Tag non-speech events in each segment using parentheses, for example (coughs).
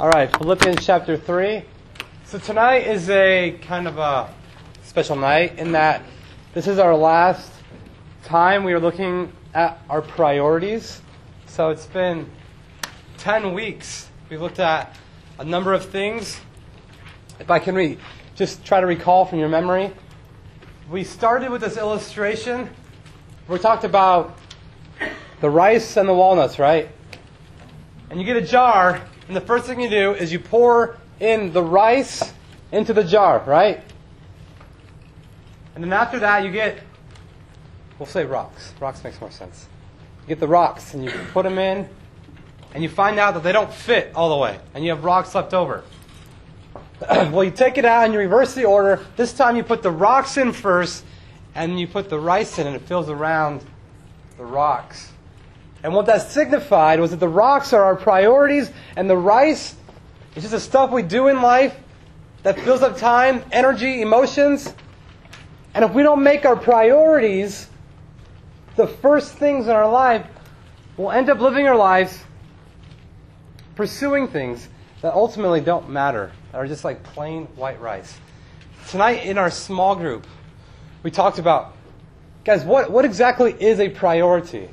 All right, Philippians chapter 3. So tonight is a kind of a special night in that this is our last time we are looking at our priorities. So it's been 10 weeks. We've looked at a number of things. If I can re- just try to recall from your memory, we started with this illustration. We talked about the rice and the walnuts, right? And you get a jar and the first thing you do is you pour in the rice into the jar, right? And then after that, you get, we'll say rocks. Rocks makes more sense. You get the rocks and you put them in, and you find out that they don't fit all the way, and you have rocks left over. (clears throat) well, you take it out and you reverse the order. This time you put the rocks in first, and you put the rice in, and it fills around the rocks. And what that signified was that the rocks are our priorities, and the rice is just the stuff we do in life that fills up time, energy, emotions. And if we don't make our priorities the first things in our life, we'll end up living our lives pursuing things that ultimately don't matter, that are just like plain white rice. Tonight in our small group, we talked about, guys, what, what exactly is a priority?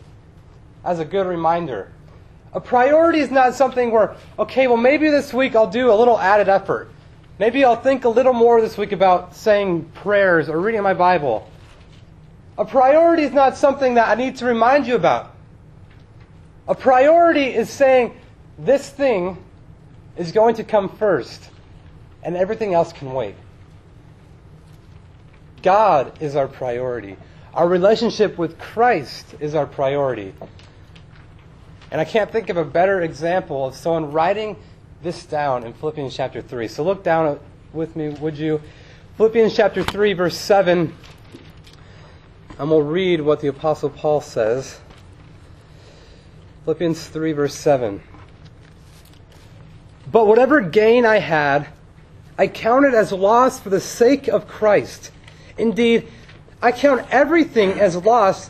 As a good reminder. A priority is not something where, okay, well, maybe this week I'll do a little added effort. Maybe I'll think a little more this week about saying prayers or reading my Bible. A priority is not something that I need to remind you about. A priority is saying this thing is going to come first, and everything else can wait. God is our priority. Our relationship with Christ is our priority. And I can't think of a better example of someone writing this down in Philippians chapter 3. So look down with me, would you? Philippians chapter 3, verse 7. And we'll read what the Apostle Paul says. Philippians 3, verse 7. But whatever gain I had, I counted as loss for the sake of Christ. Indeed, I count everything as loss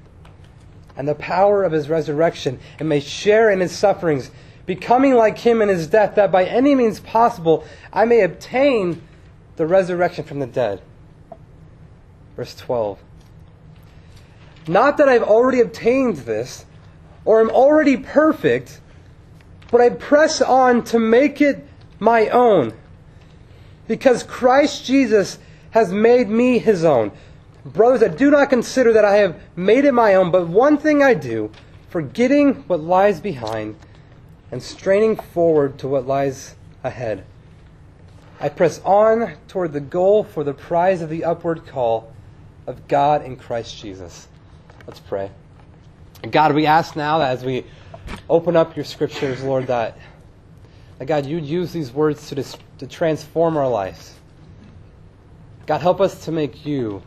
and the power of his resurrection, and may share in his sufferings, becoming like him in his death, that by any means possible I may obtain the resurrection from the dead. Verse 12. Not that I've already obtained this, or am already perfect, but I press on to make it my own, because Christ Jesus has made me his own. Brothers, I do not consider that I have made it my own, but one thing I do, forgetting what lies behind and straining forward to what lies ahead. I press on toward the goal for the prize of the upward call of God in Christ Jesus. Let's pray. God, we ask now that as we open up your scriptures, Lord, that, that God, you'd use these words to, to transform our lives. God, help us to make you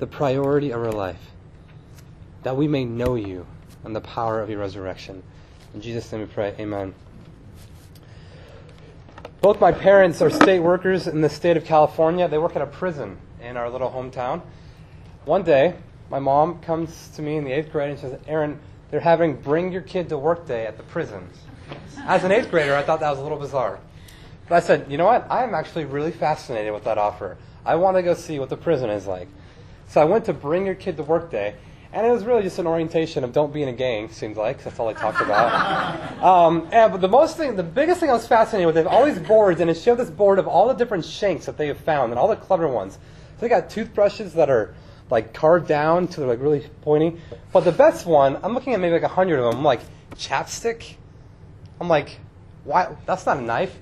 the priority of our life, that we may know you and the power of your resurrection. In Jesus' name we pray. Amen. Both my parents are state workers in the state of California. They work at a prison in our little hometown. One day, my mom comes to me in the eighth grade and says, Aaron, they're having Bring Your Kid to Work Day at the prison. As an eighth grader, I thought that was a little bizarre. But I said, you know what? I am actually really fascinated with that offer. I want to go see what the prison is like. So I went to Bring Your Kid to Work Day, and it was really just an orientation of don't be in a gang, seems like. That's all they talked about. (laughs) um, and, but the most thing, the biggest thing I was fascinated with, they have all these boards, and it showed this board of all the different shanks that they have found, and all the clever ones. So they got toothbrushes that are like carved down to like really pointy. But the best one, I'm looking at maybe like a hundred of them. I'm like, chapstick? I'm like, why? That's not a knife.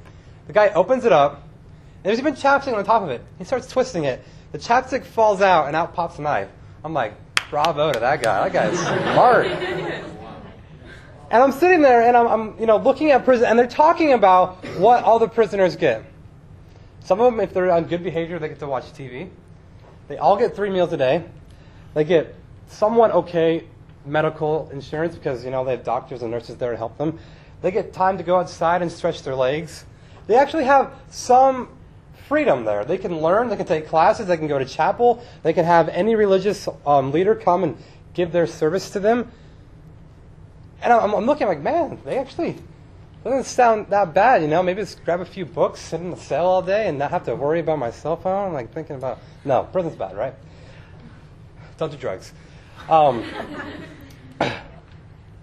The guy opens it up, and there's even chapstick on the top of it. He starts twisting it. The chapstick falls out and out pops a knife. I'm like, bravo to that guy. That guy's smart. And I'm sitting there and I'm, I'm, you know, looking at prison and they're talking about what all the prisoners get. Some of them, if they're on good behavior, they get to watch TV. They all get three meals a day. They get somewhat okay medical insurance because you know they have doctors and nurses there to help them. They get time to go outside and stretch their legs. They actually have some freedom there. They can learn, they can take classes, they can go to chapel, they can have any religious um, leader come and give their service to them. And I'm, I'm looking like, man, they actually doesn't sound that bad, you know. Maybe just grab a few books, sit in the cell all day, and not have to worry about my cell phone. Like thinking about no, prison's bad, right? Don't do drugs. Um, (coughs)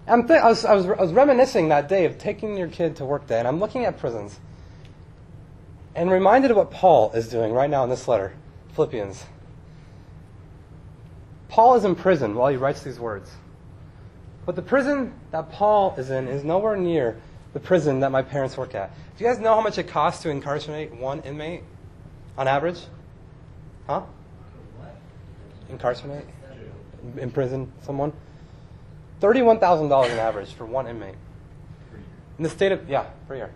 I'm th- I, was, I, was, I was reminiscing that day of taking your kid to work day, and I'm looking at prisons and reminded of what Paul is doing right now in this letter, Philippians. Paul is in prison while he writes these words. But the prison that Paul is in is nowhere near the prison that my parents work at. Do you guys know how much it costs to incarcerate one inmate on average? Huh? Incarcerate? Imprison someone? $31,000 on average for one inmate. In the state of, yeah, per year.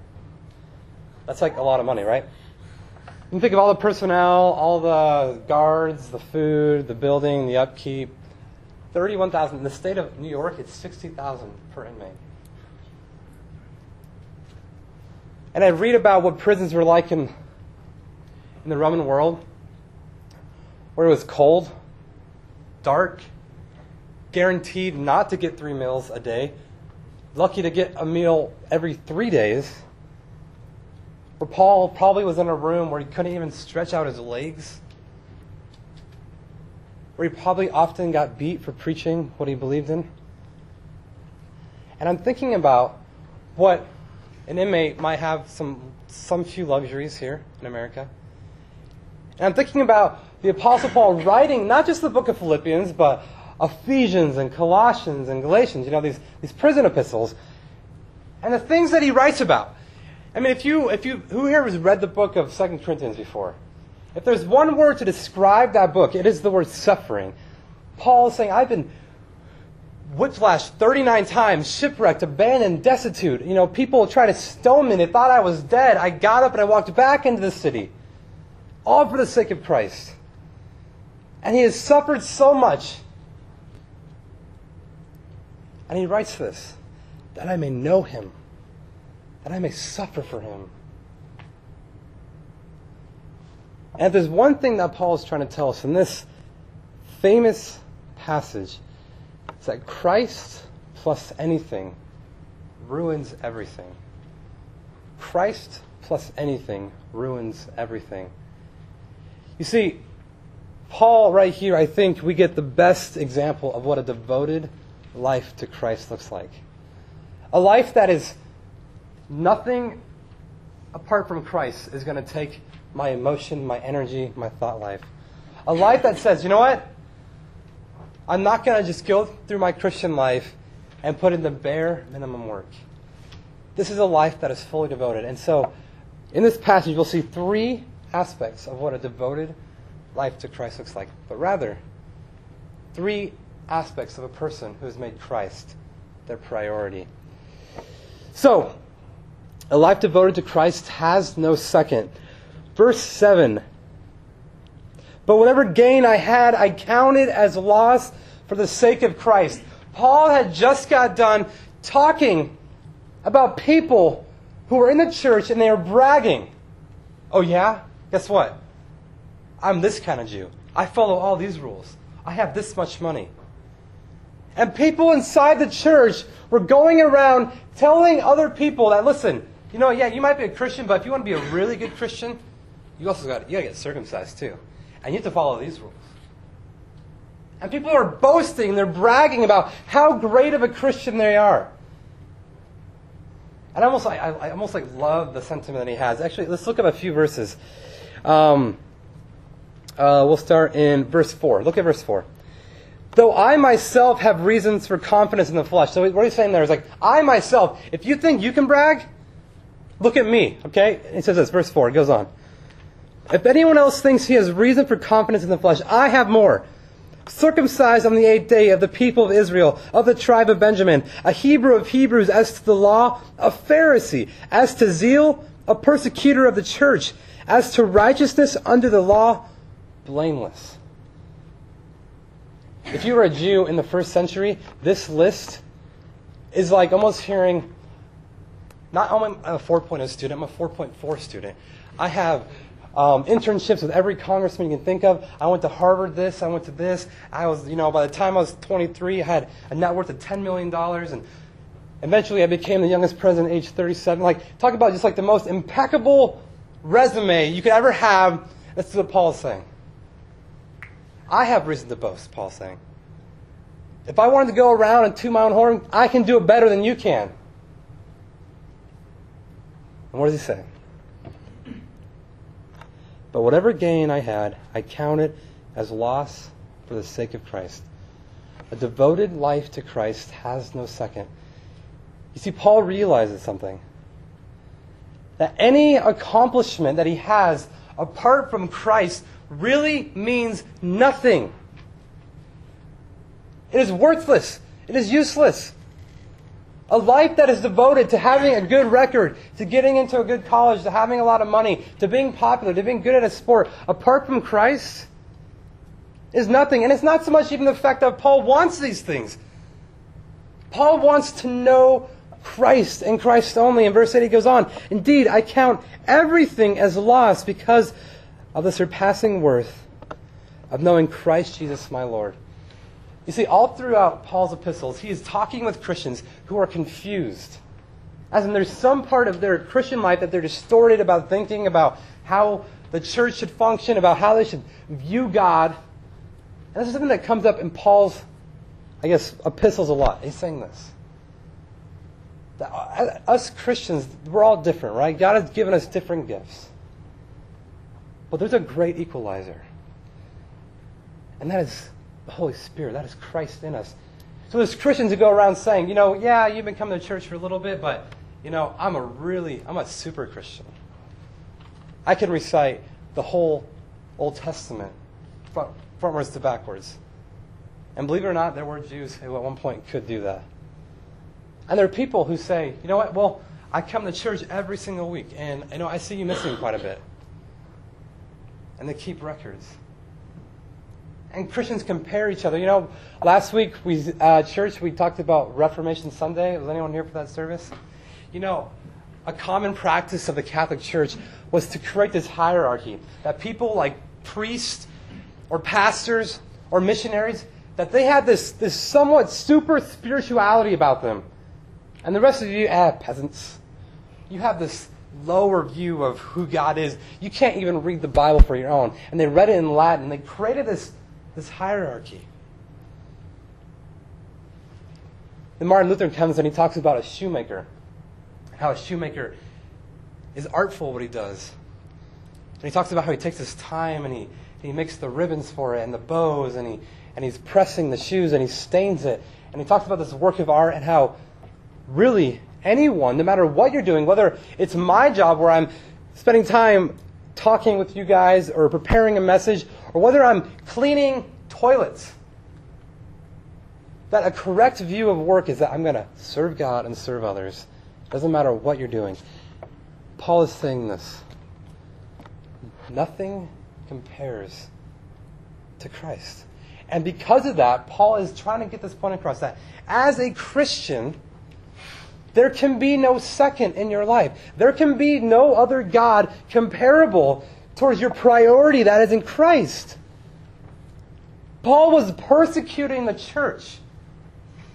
That's like a lot of money, right? You think of all the personnel, all the guards, the food, the building, the upkeep. 31,000. In the state of New York, it's 60,000 per inmate. And I read about what prisons were like in, in the Roman world, where it was cold, dark, guaranteed not to get three meals a day, lucky to get a meal every three days. Where Paul probably was in a room where he couldn't even stretch out his legs. Where he probably often got beat for preaching what he believed in. And I'm thinking about what an inmate might have some, some few luxuries here in America. And I'm thinking about the Apostle Paul writing not just the book of Philippians, but Ephesians and Colossians and Galatians, you know, these, these prison epistles, and the things that he writes about. I mean, if you, if you, who here has read the book of Second Corinthians before? If there's one word to describe that book, it is the word suffering. Paul is saying, I've been whiplashed 39 times, shipwrecked, abandoned, destitute. You know, people tried to stone me. They thought I was dead. I got up and I walked back into the city. All for the sake of Christ. And he has suffered so much and he writes this that I may know him, that I may suffer for him. And if there's one thing that Paul is trying to tell us in this famous passage, it's that Christ plus anything ruins everything. Christ plus anything ruins everything. You see, Paul, right here, I think we get the best example of what a devoted life to Christ looks like. A life that is nothing apart from Christ is going to take my emotion, my energy, my thought life. A life that says, you know what? I'm not going to just go through my Christian life and put in the bare minimum work. This is a life that is fully devoted. And so, in this passage, we'll see three aspects of what a devoted life to Christ looks like, but rather, three aspects of a person who has made Christ their priority. So, a life devoted to Christ has no second. Verse 7 But whatever gain I had, I counted as loss for the sake of Christ. Paul had just got done talking about people who were in the church and they were bragging. Oh, yeah? Guess what? I'm this kind of Jew. I follow all these rules. I have this much money. And people inside the church were going around telling other people that, listen, you know, yeah, you might be a Christian, but if you want to be a really good Christian, you also got you got to get circumcised too, and you have to follow these rules. And people are boasting, they're bragging about how great of a Christian they are. And I almost, I, I almost like love the sentiment that he has. Actually, let's look at a few verses. Um, uh, we'll start in verse four. Look at verse four. Though I myself have reasons for confidence in the flesh. So what he's saying there is like, I myself, if you think you can brag, look at me, okay? He says this, verse 4, it goes on. If anyone else thinks he has reason for confidence in the flesh, I have more. Circumcised on the eighth day of the people of Israel, of the tribe of Benjamin, a Hebrew of Hebrews, as to the law, a Pharisee, as to zeal, a persecutor of the church. As to righteousness under the law, blameless. If you were a Jew in the first century, this list is like almost hearing not only am I a 4.0 student, I'm a 4.4 student. I have um, internships with every congressman you can think of. I went to Harvard this, I went to this. I was, you know, by the time I was 23, I had a net worth of $10 million. And eventually I became the youngest president at age 37. Like, talk about just like the most impeccable resume you could ever have. That's what Paul's saying. I have reason to boast, Paul's saying. If I wanted to go around and toot my own horn, I can do it better than you can. And what does he say? But whatever gain I had, I counted as loss for the sake of Christ. A devoted life to Christ has no second. You see, Paul realizes something. That any accomplishment that he has apart from Christ really means nothing. It is worthless. It is useless. A life that is devoted to having a good record, to getting into a good college, to having a lot of money, to being popular, to being good at a sport, apart from Christ, is nothing. And it's not so much even the fact that Paul wants these things. Paul wants to know Christ and Christ only. In verse 8, he goes on Indeed, I count everything as loss because of the surpassing worth of knowing Christ Jesus my Lord you see, all throughout Paul's epistles, he is talking with Christians who are confused. As in, there's some part of their Christian life that they're distorted about thinking about how the church should function, about how they should view God. And this is something that comes up in Paul's, I guess, epistles a lot. He's saying this. That uh, us Christians, we're all different, right? God has given us different gifts. But there's a great equalizer. And that is the Holy Spirit. That is Christ in us. So there's Christians who go around saying, you know, yeah, you've been coming to church for a little bit, but, you know, I'm a really, I'm a super Christian. I can recite the whole Old Testament, front, frontwards to backwards. And believe it or not, there were Jews who at one point could do that. And there are people who say, you know what, well, I come to church every single week, and, you know, I see you missing quite a bit. And they keep records and Christians compare each other. You know, last week we uh, church we talked about Reformation Sunday. Was anyone here for that service? You know, a common practice of the Catholic Church was to create this hierarchy that people like priests or pastors or missionaries that they had this this somewhat super spirituality about them, and the rest of you, ah, peasants, you have this lower view of who God is. You can't even read the Bible for your own. And they read it in Latin. They created this this hierarchy. Then Martin Luther comes and he talks about a shoemaker, how a shoemaker is artful what he does. And he talks about how he takes his time and he, he makes the ribbons for it and the bows and, he, and he's pressing the shoes and he stains it. And he talks about this work of art and how really anyone, no matter what you're doing, whether it's my job where I'm spending time talking with you guys or preparing a message, or whether I'm cleaning toilets. That a correct view of work is that I'm going to serve God and serve others. Doesn't matter what you're doing. Paul is saying this. Nothing compares to Christ. And because of that, Paul is trying to get this point across that as a Christian, there can be no second in your life. There can be no other God comparable towards your priority that is in Christ. Paul was persecuting the church.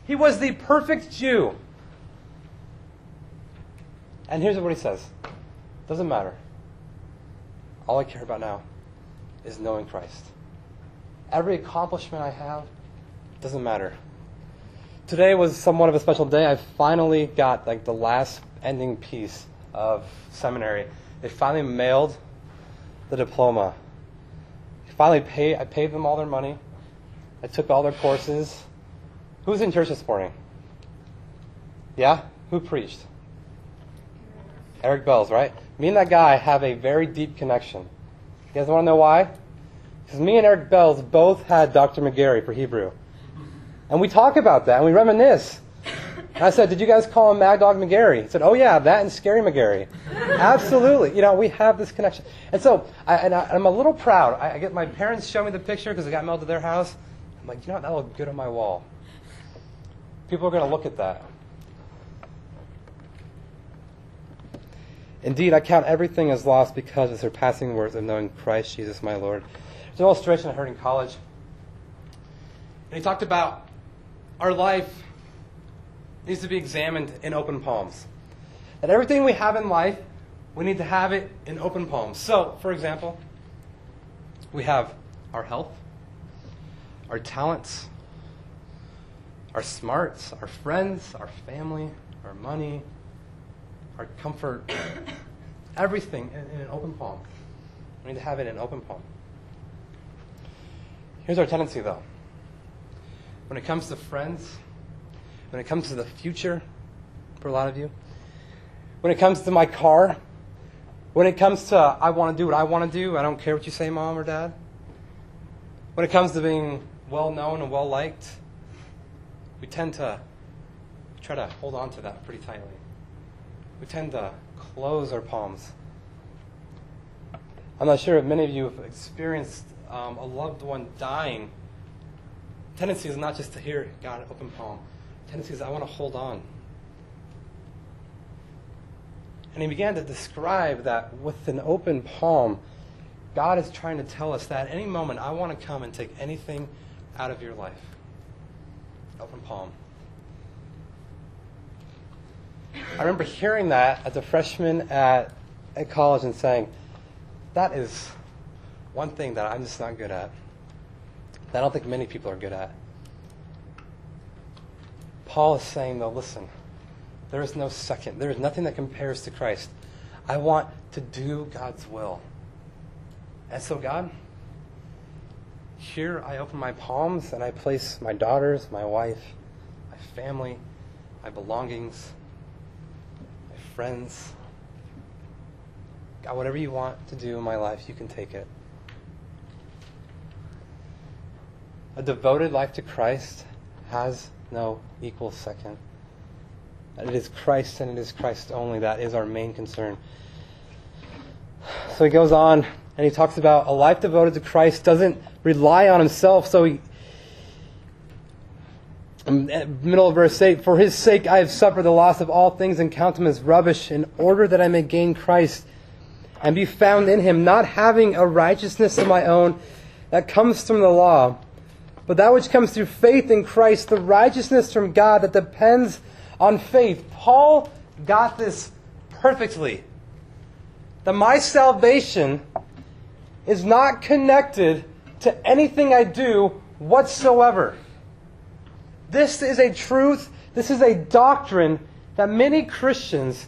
He was the perfect Jew. And here's what he says Doesn't matter. All I care about now is knowing Christ. Every accomplishment I have doesn't matter today was somewhat of a special day. I finally got like the last ending piece of seminary. They finally mailed the diploma. Finally paid. I paid them all their money. I took all their courses. Who was in church this morning? Yeah, who preached? Eric Bells, right? Me and that guy have a very deep connection. You guys want to know why? Because me and Eric Bells both had Dr. McGarry for Hebrew. And we talk about that and we reminisce. I said, Did you guys call him Mad Dog McGarry? He said, Oh, yeah, that and Scary McGarry. Absolutely. You know, we have this connection. And so I, and I, am a little proud. I, I, get my parents show me the picture because it got mailed to their house. I'm like, You know what? That'll look good on my wall. People are going to look at that. Indeed, I count everything as lost because of the surpassing worth of knowing Christ Jesus my Lord. There's an illustration I heard in college. And he talked about our life needs to be examined in open palms. That everything we have in life, we need to have it in open palms. So, for example, we have our health, our talents, our smarts, our friends, our family, our money, our comfort, (coughs) everything in, in, an open palm. We need to have it in an open palm. Here's our tendency, though. When it comes to friends, when it comes to the future, for a lot of you, when it comes to my car, when it comes to I want to do what I want to do, I don't care what you say, mom or dad. When it comes to being well known and well liked, we tend to try to hold on to that pretty tightly we tend to close our palms. I'm not sure if many of you have experienced um, a loved one dying. Tendency is not just to hear God open palm. Tendency is I want to hold on. And he began to describe that with an open palm, God is trying to tell us that at any moment I want to come and take anything out of your life. Open palm. I remember hearing that as a freshman at, at college and saying, that is one thing that I'm just not good at. That I don't think many people are good at. Paul is saying, though, listen, there is no second. There is nothing that compares to Christ. I want to do God's will. And so, God, here I open my palms and I place my daughters, my wife, my family, my belongings, my friends. God, whatever you want to do in my life, you can take it. A devoted life to Christ has no equal second. It is Christ and it is Christ only. That is our main concern. So he goes on and he talks about a life devoted to Christ doesn't rely on himself, so he, middle of verse 8 For his sake I have suffered the loss of all things and count them as rubbish, in order that I may gain Christ and be found in him, not having a righteousness of my own that comes from the law, but that which comes through faith in Christ, the righteousness from God that depends on faith. Paul got this perfectly. That my salvation is not connected to anything I do whatsoever. This is a truth, this is a doctrine that many Christians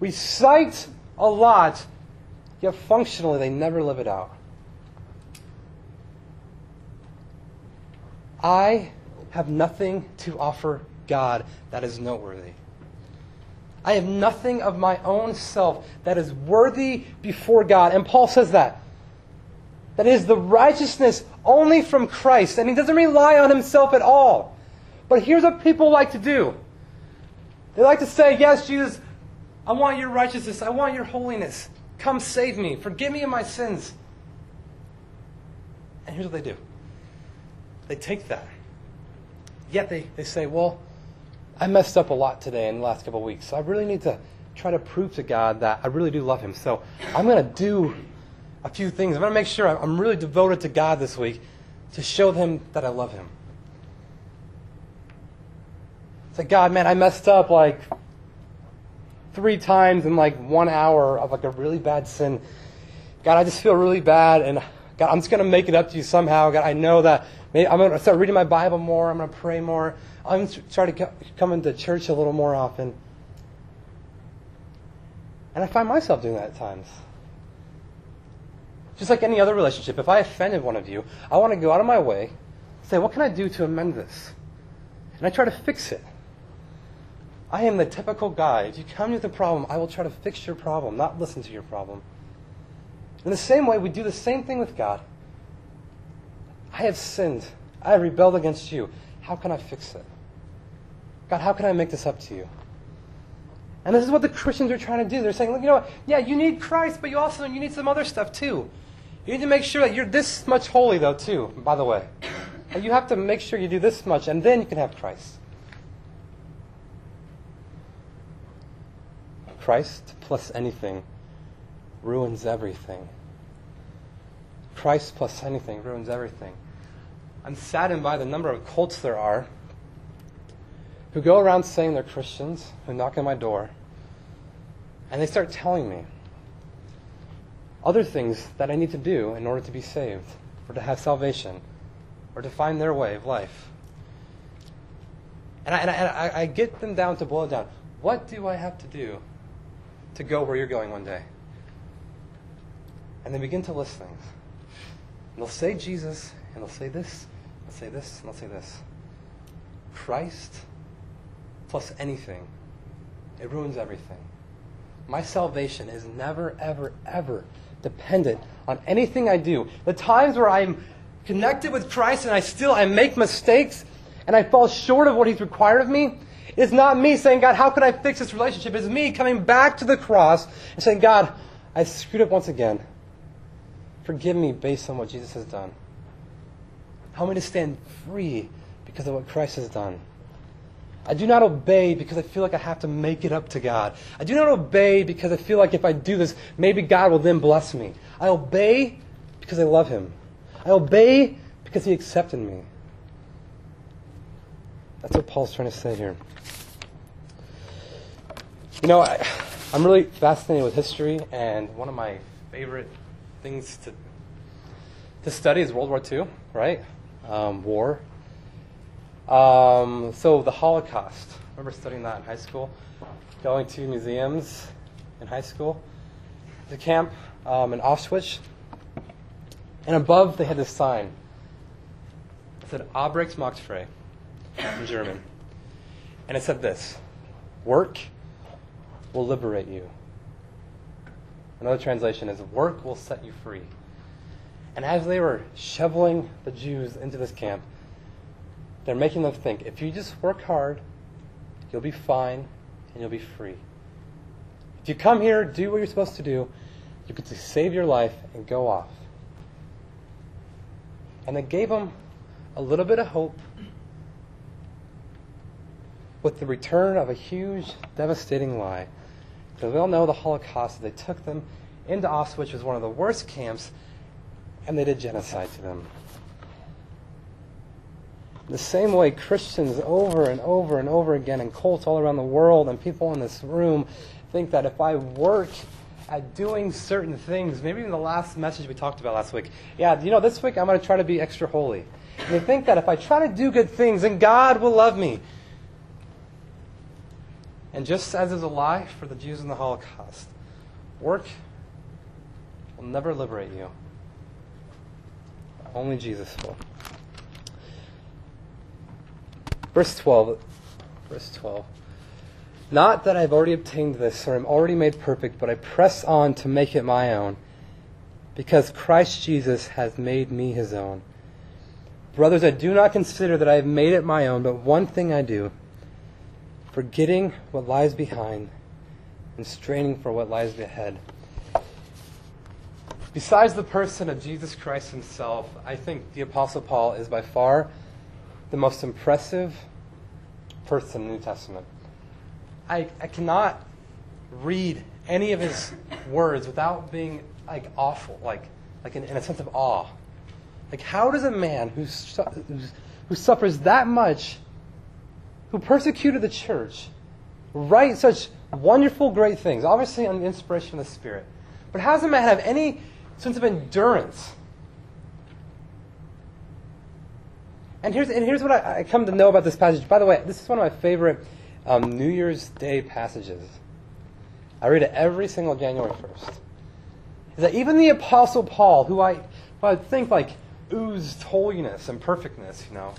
recite a lot, yet functionally they never live it out. I have nothing to offer God that is noteworthy. I have nothing of my own self that is worthy before God. And Paul says that. That is the righteousness only from Christ. And he doesn't rely on himself at all. But here's what people like to do they like to say, Yes, Jesus, I want your righteousness. I want your holiness. Come save me. Forgive me of my sins. And here's what they do they take that. Yet they, they say, Well, I messed up a lot today in the last couple of weeks. So I really need to try to prove to God that I really do love Him. So I'm going to do a few things. I'm going to make sure I'm really devoted to God this week to show Him that I love Him. It's like, God, man, I messed up like three times in like one hour of like a really bad sin. God, I just feel really bad, and God, I'm just gonna make it up to you somehow. God, I know that maybe I'm gonna start reading my Bible more. I'm gonna pray more. I'm gonna start coming to come into church a little more often. And I find myself doing that at times. Just like any other relationship, if I offended one of you, I want to go out of my way, say, what can I do to amend this? And I try to fix it. I am the typical guy. If you come with a problem, I will try to fix your problem, not listen to your problem. In the same way, we do the same thing with God. I have sinned. I have rebelled against you. How can I fix it? God, how can I make this up to you? And this is what the Christians are trying to do. They're saying, look, you know what? Yeah, you need Christ, but you also you need some other stuff too. You need to make sure that you're this much holy, though, too, by the way. And You have to make sure you do this much, and then you can have Christ. Christ plus anything ruins everything. Christ plus anything ruins everything. I'm saddened by the number of cults there are who go around saying they're Christians, who knock on my door, and they start telling me other things that I need to do in order to be saved, or to have salvation, or to find their way of life. And I, and I, and I, get them down to boil it down. What do I have to do to go where you're going one day? And they begin to list things. And they'll say Jesus, and they'll say this, and they'll say this, and they'll say this. Christ plus anything, it ruins everything. My salvation is never, ever, ever dependent on anything I do. The times where I'm connected with Christ and I still I make mistakes and I fall short of what He's required of me, it's not me saying, God, how can I fix this relationship? It's me coming back to the cross and saying, God, I screwed up once again. Forgive me based on what Jesus has done. Help me to stand free because of what Christ has done. I do not obey because I feel like I have to make it up to God. I do not obey because I feel like if I do this, maybe God will then bless me. I obey because I love Him. I obey because He accepted me. That's what Paul's trying to say here. You know, I, I'm really fascinated with history, and one of my favorite things to to study is World War II, right? Um, war. Um, so the Holocaust. I remember studying that in high school, going to museums in high school. The camp um, in Auschwitz, and above they had this sign. It said "Arbeitsmacht in German, and it said this: "Work will liberate you." Another translation is "Work will set you free." And as they were shoveling the Jews into this camp, they're making them think if you just work hard, you'll be fine and you'll be free. If you come here, do what you're supposed to do, you to save your life and go off. And they gave them a little bit of hope with the return of a huge, devastating lie. Because we all know the Holocaust, they took them into Auschwitz, which was one of the worst camps, and they did genocide to them. The same way Christians over and over and over again, and cults all around the world, and people in this room think that if I work at doing certain things, maybe in the last message we talked about last week, yeah, you know, this week I'm going to try to be extra holy. And they think that if I try to do good things, then God will love me. And just as is a lie for the Jews in the Holocaust, work will never liberate you. Only Jesus will. Verse 12. Verse 12. Not that I've already obtained this or am already made perfect, but I press on to make it my own, because Christ Jesus has made me his own. Brothers, I do not consider that I have made it my own, but one thing I do, forgetting what lies behind and straining for what lies ahead. Besides the person of Jesus Christ himself, I think the Apostle Paul is by far the most impressive person in the New Testament. I, I cannot read any of his words without being like awful, like, like in, in a sense of awe. Like, how does a man who, who suffers that much, who persecuted the church, write such wonderful, great things? Obviously, on the inspiration of the Spirit. But how does a man have any sense of endurance. And here's, and here's what I, I, come to know about this passage. By the way, this is one of my favorite um, New Year's Day passages. I read it every single January 1st. Is that even the Apostle Paul, who I, who I think like oozed holiness and perfectness, you know,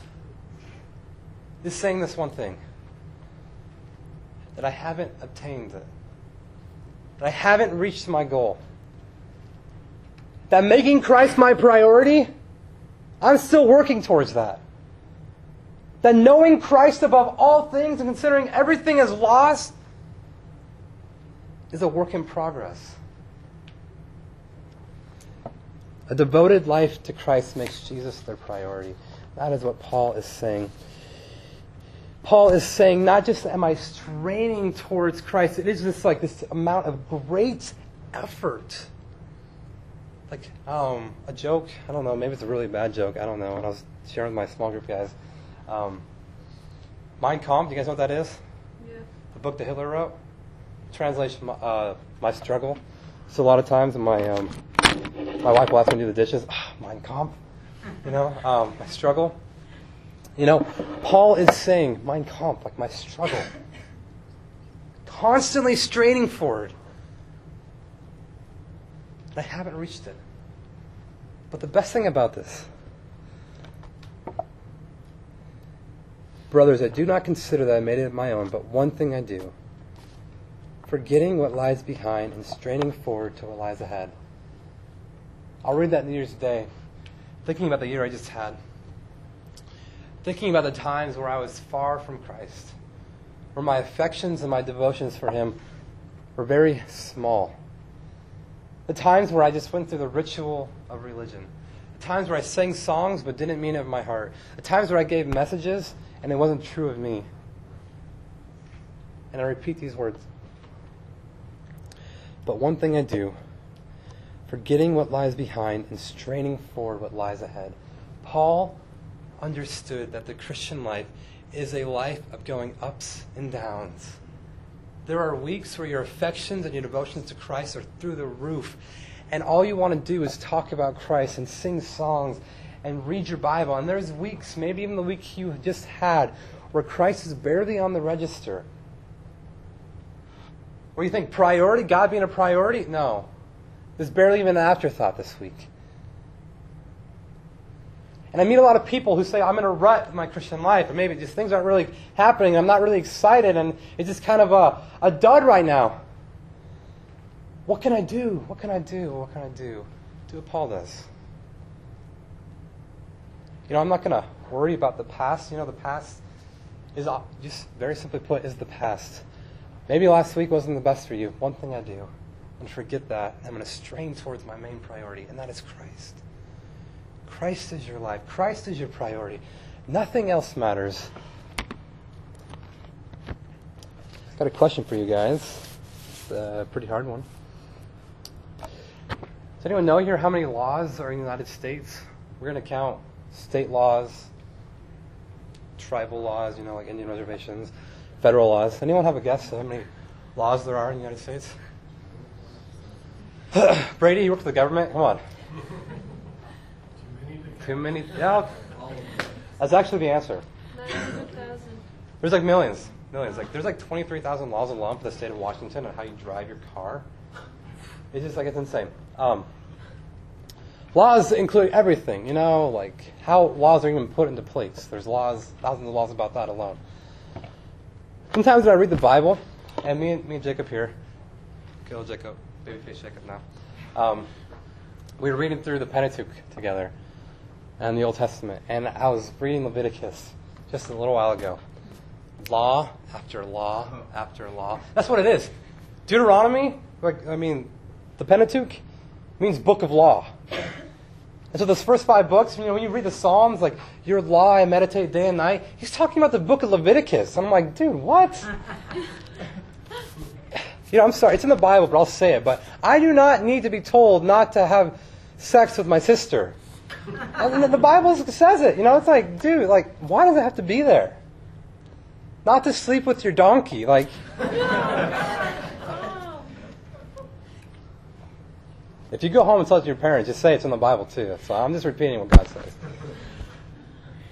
is saying this one thing that I haven't obtained it, that I haven't reached my goal that making Christ my priority, I'm still working towards that. That knowing Christ above all things and considering everything as lost is a work in progress. A devoted life to Christ makes Jesus their priority. That is what Paul is saying. Paul is saying, not just am I straining towards Christ, it is just like this amount of great effort. Like um, a joke, I don't know, maybe it's a really bad joke, I don't know. And I was sharing with my small group guys. Um, Mein Kampf, do you guys know what that is? Yeah. The book that Hitler wrote? Translation, uh, My Struggle. So a lot of times my, um, my wife will ask me to do the dishes. Ah, Mein Kampf. You know, um, my struggle. You know, Paul is saying, Mein Kampf, like my struggle. Constantly straining forward. I haven't reached it. But the best thing about this, brothers, I do not consider that I made it my own, but one thing I do, forgetting what lies behind and straining forward to what lies ahead. I'll read that New Year's Day, thinking about the year I just had, thinking about the times where I was far from Christ, where my affections and my devotions for Him were very small. The times where I just went through the ritual of religion. The times where I sang songs but didn't mean it in my heart. The times where I gave messages and it wasn't true of me. And I repeat these words. But one thing I do, forgetting what lies behind and straining forward what lies ahead. Paul understood that the Christian life is a life of going ups and downs. There are weeks where your affections and your devotions to Christ are through the roof. And all you want to do is talk about Christ and sing songs and read your Bible. And there's weeks, maybe even the week you just had, where Christ is barely on the register. Where you think priority, God being a priority? No. There's barely even an afterthought this week. And I meet a lot of people who say, I'm in a rut in my Christian life, or maybe just things aren't really happening, I'm not really excited, and it's just kind of a, a dud right now. What can I do? What can I do? What can I do? Do what Paul does. You know, I'm not going to worry about the past. You know, the past is, uh, just very simply put, is the past. Maybe last week wasn't the best for you. One thing I do, and forget that. I'm going to strain towards my main priority, and that is Christ. Christ is your life. Christ is your priority. Nothing else matters. Got a question for you guys. It's a pretty hard one. Does anyone know here how many laws are in the United States? We're going to count state laws, tribal laws, you know, like Indian reservations, federal laws. Anyone have a guess how many laws there are in the United States? (clears throat) Brady, you work for the government? Come on. Too many? Yeah. That's actually the answer. 900,000. There's like millions. Millions. Like there's like 23,000 laws alone for the state of Washington on how you drive your car. It's just like it's insane. Um, laws include everything, you know, like how laws are even put into place. There's laws, thousands of laws about that alone. Sometimes when I read the Bible, and me and me and Jacob here, old Jacob, babyface Jacob now, um, we were reading through the Pentateuch together and the Old Testament, and I was reading Leviticus just a little while ago. Law after law after law. That's what it is. Deuteronomy, like I mean, the Pentateuch means book of law. And so those first five books, you know, when you read the Psalms, like your law I meditate day and night, he's talking about the book of Leviticus. And I'm like, dude, what? you know, I'm sorry, it's in the Bible, but I'll say it. But I do not need to be told not to have sex with my sister. (laughs) And the Bible says it. You know, it's like, dude, like, why does it have to be there? Not to sleep with your donkey. Like, (laughs) if you go home and tell it to your parents, just say it's in the Bible too. So I'm just repeating what God says.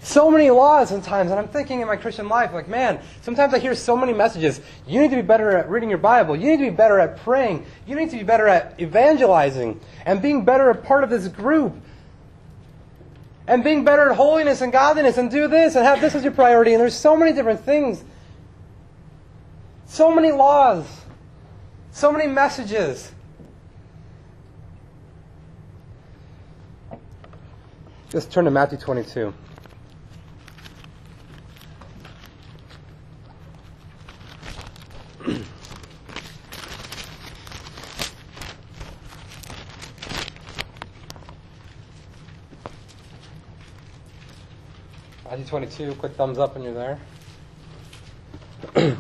So many laws sometimes, and I'm thinking in my Christian life, like, man, sometimes I hear so many messages. You need to be better at reading your Bible. You need to be better at praying. You need to be better at evangelizing and being better a part of this group and being better at holiness and godliness and do this and have this as your priority. And there's so many different things. So many laws. So many messages. Just turn to Matthew 22. 22, quick thumbs up when you're there. (clears throat)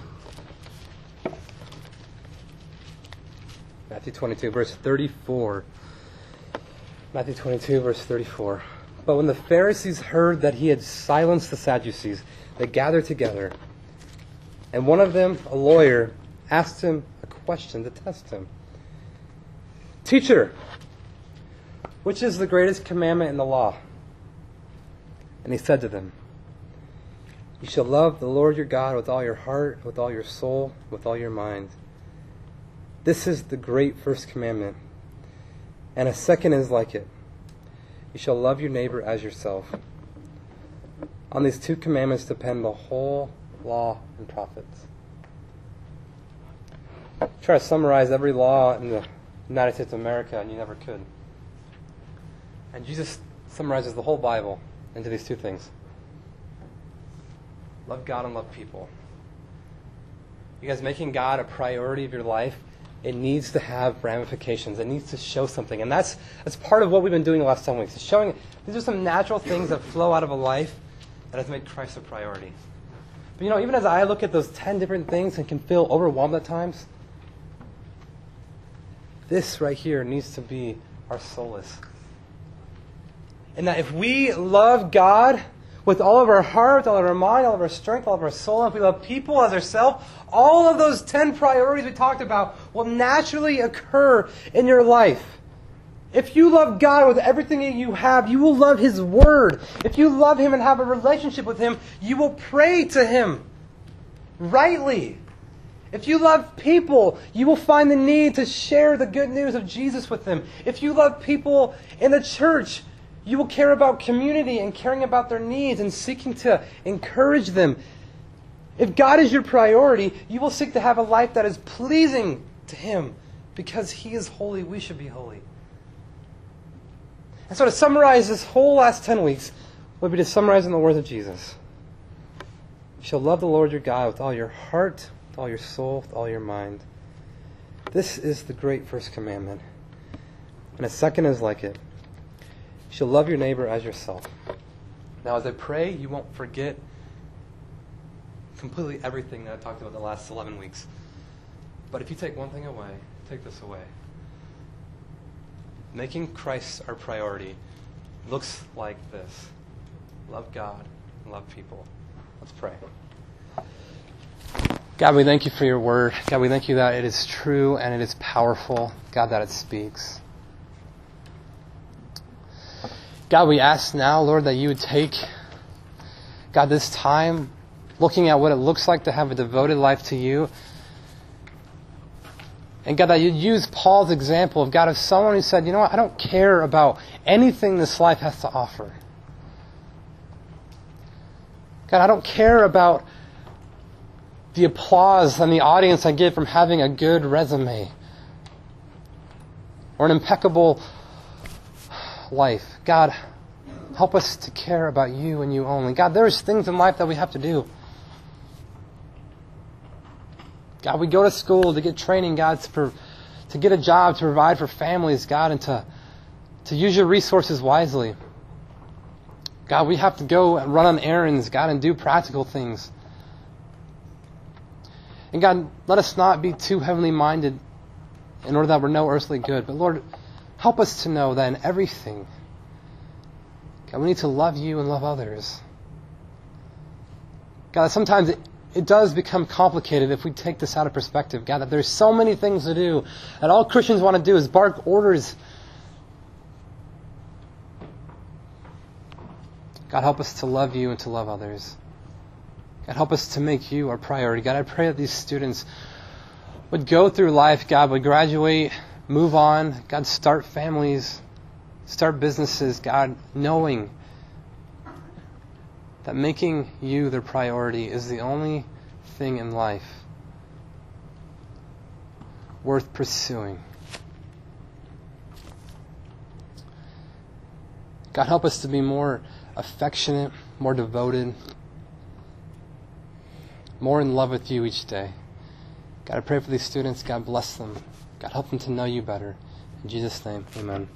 Matthew 22, verse 34. Matthew 22, verse 34. But when the Pharisees heard that he had silenced the Sadducees, they gathered together. And one of them, a lawyer, asked him a question to test him Teacher, which is the greatest commandment in the law? And he said to them, You shall love the Lord your God with all your heart, with all your soul, with all your mind. This is the great first commandment. And a second is like it You shall love your neighbor as yourself. On these two commandments depend the whole law and prophets. Try to summarize every law in the United States of America, and you never could. And Jesus summarizes the whole Bible into these two things love God and love people. You guys, making God a priority of your life, it needs to have ramifications. It needs to show something. And that's, that's part of what we've been doing the last 10 weeks. It's showing these are some natural things that flow out of a life that has made Christ a priority. But you know, even as I look at those 10 different things and can feel overwhelmed at times, this right here needs to be our solace. And that if we love God with all of our heart, all of our mind, all of our strength, all of our soul, and if we love people as ourselves, all of those 10 priorities we talked about will naturally occur in your life. If you love God with everything that you have, you will love His Word. If you love Him and have a relationship with Him, you will pray to Him rightly. If you love people, you will find the need to share the good news of Jesus with them. If you love people in the church, you will care about community and caring about their needs and seeking to encourage them. If God is your priority, you will seek to have a life that is pleasing to Him because He is holy. We should be holy. And so, to summarize this whole last 10 weeks, would be to summarize in the words of Jesus You shall love the Lord your God with all your heart with all your soul, with all your mind. This is the great first commandment. And a second is like it. You shall love your neighbor as yourself. Now, as I pray, you won't forget completely everything that I talked about the last 11 weeks. But if you take one thing away, take this away. Making Christ our priority looks like this love God love people. Let's pray. God, we thank you for your word. God, we thank you that it is true and it is powerful. God, that it speaks. God, we ask now, Lord, that you would take, God, this time looking at what it looks like to have a devoted life to you. And God, that you'd use Paul's example of God, of someone who said, you know what, I don't care about anything this life has to offer. God, I don't care about the applause and the audience I get from having a good resume or an impeccable life. God, help us to care about you and you only. God, there's things in life that we have to do. God, we go to school to get training, God, to, to get a job, to provide for families, God, and to, to use your resources wisely. God, we have to go and run on errands, God, and do practical things. And God, let us not be too heavenly minded in order that we're no earthly good. But Lord, help us to know that in everything, God, we need to love you and love others. God, sometimes it, it does become complicated if we take this out of perspective. God, that there's so many things to do, and all Christians want to do is bark orders. God, help us to love you and to love others. God, help us to make you our priority. God, I pray that these students would go through life, God, would graduate, move on, God, start families, start businesses, God, knowing that making you their priority is the only thing in life worth pursuing. God, help us to be more affectionate, more devoted, more in love with you each day. God, I pray for these students. God, bless them. God, help them to know you better. In Jesus' name, amen.